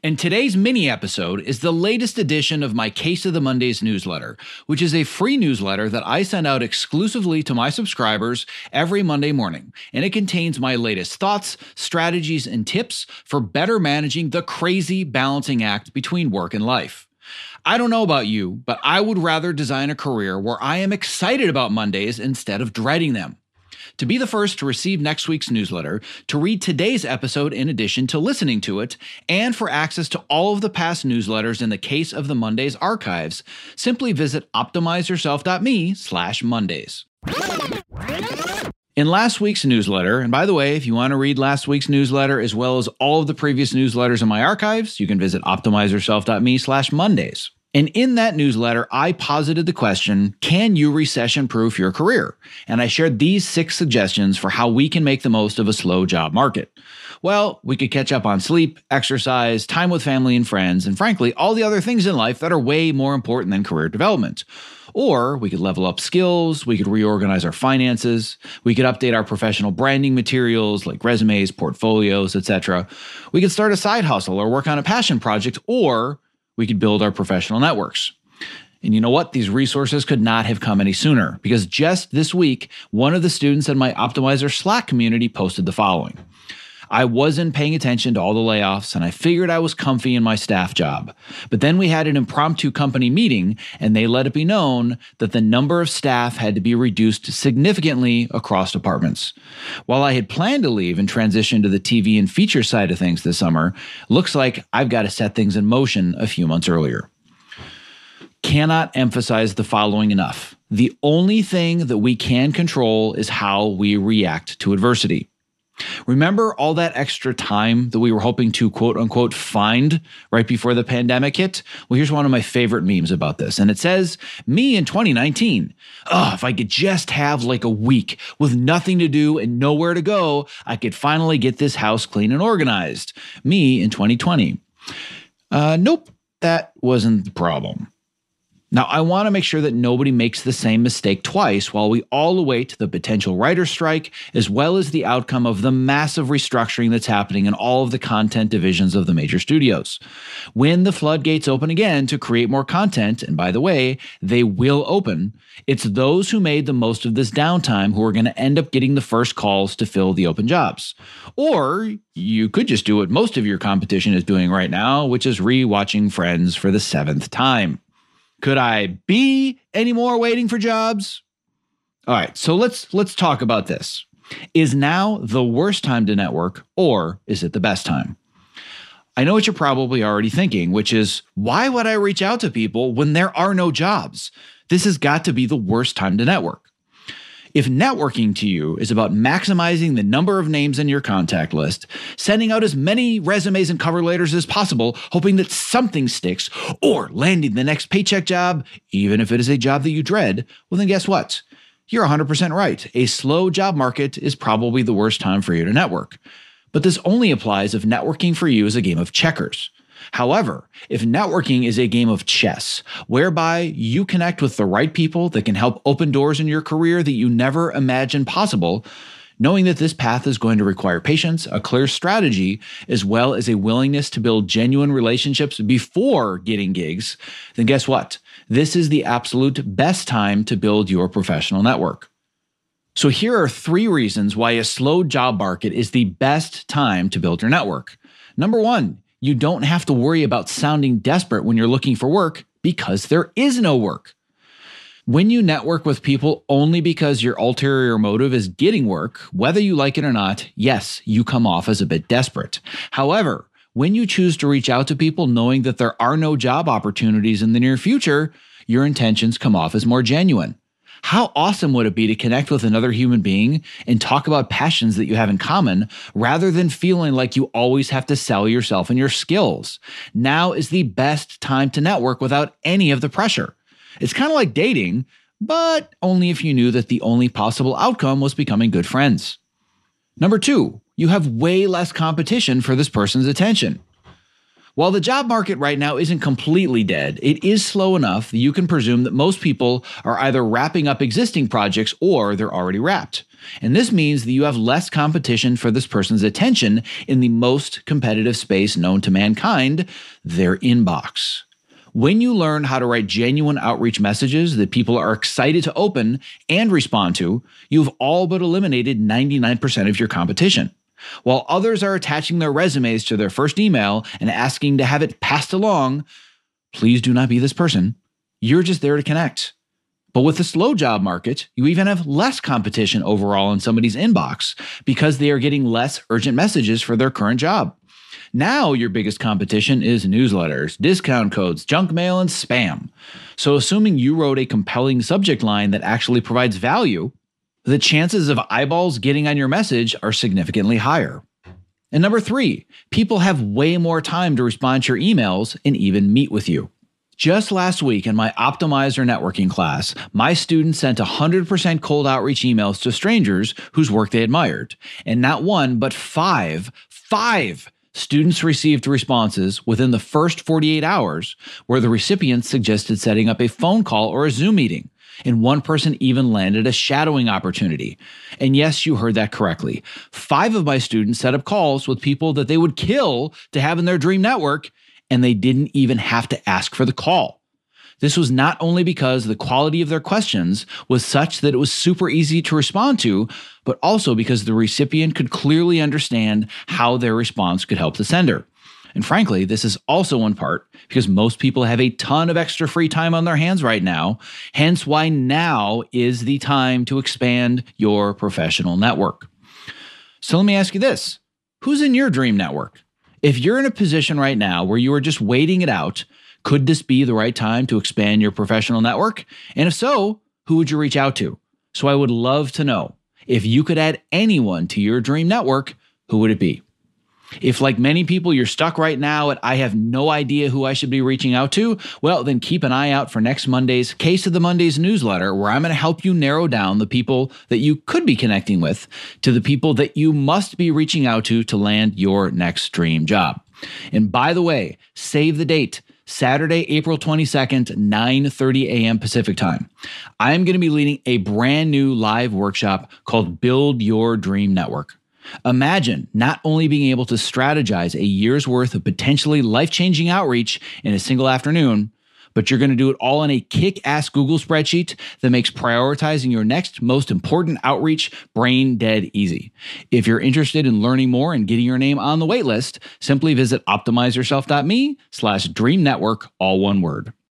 And today's mini episode is the latest edition of my Case of the Mondays newsletter, which is a free newsletter that I send out exclusively to my subscribers every Monday morning. And it contains my latest thoughts, strategies, and tips for better managing the crazy balancing act between work and life. I don't know about you, but I would rather design a career where I am excited about Mondays instead of dreading them. To be the first to receive next week's newsletter, to read today's episode in addition to listening to it, and for access to all of the past newsletters in the case of the Mondays archives, simply visit optimizeyourself.me slash Mondays. In last week's newsletter, and by the way, if you want to read last week's newsletter as well as all of the previous newsletters in my archives, you can visit optimizeyourself.me slash Mondays. And in that newsletter, I posited the question Can you recession proof your career? And I shared these six suggestions for how we can make the most of a slow job market. Well, we could catch up on sleep, exercise, time with family and friends, and frankly, all the other things in life that are way more important than career development. Or we could level up skills, we could reorganize our finances, we could update our professional branding materials like resumes, portfolios, etc. We could start a side hustle or work on a passion project, or we could build our professional networks. And you know what? These resources could not have come any sooner because just this week, one of the students in my Optimizer Slack community posted the following. I wasn't paying attention to all the layoffs and I figured I was comfy in my staff job. But then we had an impromptu company meeting and they let it be known that the number of staff had to be reduced significantly across departments. While I had planned to leave and transition to the TV and feature side of things this summer, looks like I've got to set things in motion a few months earlier. Cannot emphasize the following enough. The only thing that we can control is how we react to adversity. Remember all that extra time that we were hoping to quote unquote find right before the pandemic hit? Well, here's one of my favorite memes about this. And it says, Me in 2019. Oh, if I could just have like a week with nothing to do and nowhere to go, I could finally get this house clean and organized. Me in 2020. Uh, nope, that wasn't the problem. Now, I want to make sure that nobody makes the same mistake twice while we all await the potential writer's strike, as well as the outcome of the massive restructuring that's happening in all of the content divisions of the major studios. When the floodgates open again to create more content, and by the way, they will open, it's those who made the most of this downtime who are going to end up getting the first calls to fill the open jobs. Or you could just do what most of your competition is doing right now, which is re watching Friends for the seventh time. Could I be any more waiting for jobs? All right, so let's let's talk about this. Is now the worst time to network or is it the best time? I know what you're probably already thinking, which is why would I reach out to people when there are no jobs? This has got to be the worst time to network. If networking to you is about maximizing the number of names in your contact list, sending out as many resumes and cover letters as possible, hoping that something sticks, or landing the next paycheck job, even if it is a job that you dread, well, then guess what? You're 100% right. A slow job market is probably the worst time for you to network. But this only applies if networking for you is a game of checkers. However, if networking is a game of chess, whereby you connect with the right people that can help open doors in your career that you never imagined possible, Knowing that this path is going to require patience, a clear strategy, as well as a willingness to build genuine relationships before getting gigs, then guess what? This is the absolute best time to build your professional network. So, here are three reasons why a slow job market is the best time to build your network. Number one, you don't have to worry about sounding desperate when you're looking for work because there is no work. When you network with people only because your ulterior motive is getting work, whether you like it or not, yes, you come off as a bit desperate. However, when you choose to reach out to people knowing that there are no job opportunities in the near future, your intentions come off as more genuine. How awesome would it be to connect with another human being and talk about passions that you have in common rather than feeling like you always have to sell yourself and your skills? Now is the best time to network without any of the pressure. It's kind of like dating, but only if you knew that the only possible outcome was becoming good friends. Number two, you have way less competition for this person's attention. While the job market right now isn't completely dead, it is slow enough that you can presume that most people are either wrapping up existing projects or they're already wrapped. And this means that you have less competition for this person's attention in the most competitive space known to mankind, their inbox. When you learn how to write genuine outreach messages that people are excited to open and respond to, you've all but eliminated 99% of your competition. While others are attaching their resumes to their first email and asking to have it passed along, please do not be this person. You're just there to connect. But with the slow job market, you even have less competition overall in somebody's inbox because they are getting less urgent messages for their current job. Now, your biggest competition is newsletters, discount codes, junk mail, and spam. So, assuming you wrote a compelling subject line that actually provides value, the chances of eyeballs getting on your message are significantly higher. And number three, people have way more time to respond to your emails and even meet with you. Just last week in my Optimizer networking class, my students sent 100% cold outreach emails to strangers whose work they admired. And not one, but five, five students received responses within the first 48 hours where the recipients suggested setting up a phone call or a Zoom meeting. And one person even landed a shadowing opportunity. And yes, you heard that correctly. Five of my students set up calls with people that they would kill to have in their dream network, and they didn't even have to ask for the call. This was not only because the quality of their questions was such that it was super easy to respond to, but also because the recipient could clearly understand how their response could help the sender. And frankly, this is also in part because most people have a ton of extra free time on their hands right now, hence why now is the time to expand your professional network. So let me ask you this Who's in your dream network? If you're in a position right now where you are just waiting it out, could this be the right time to expand your professional network? And if so, who would you reach out to? So I would love to know if you could add anyone to your dream network, who would it be? If, like many people, you're stuck right now at I have no idea who I should be reaching out to, well, then keep an eye out for next Monday's Case of the Mondays newsletter, where I'm going to help you narrow down the people that you could be connecting with to the people that you must be reaching out to to land your next dream job. And by the way, save the date. Saturday, April 22nd, 9:30 a.m. Pacific Time. I am going to be leading a brand new live workshop called Build Your Dream Network. Imagine not only being able to strategize a year's worth of potentially life-changing outreach in a single afternoon, but you're going to do it all in a kick ass Google spreadsheet that makes prioritizing your next most important outreach brain dead easy. If you're interested in learning more and getting your name on the waitlist, simply visit optimizeyourself.me slash dream network, all one word.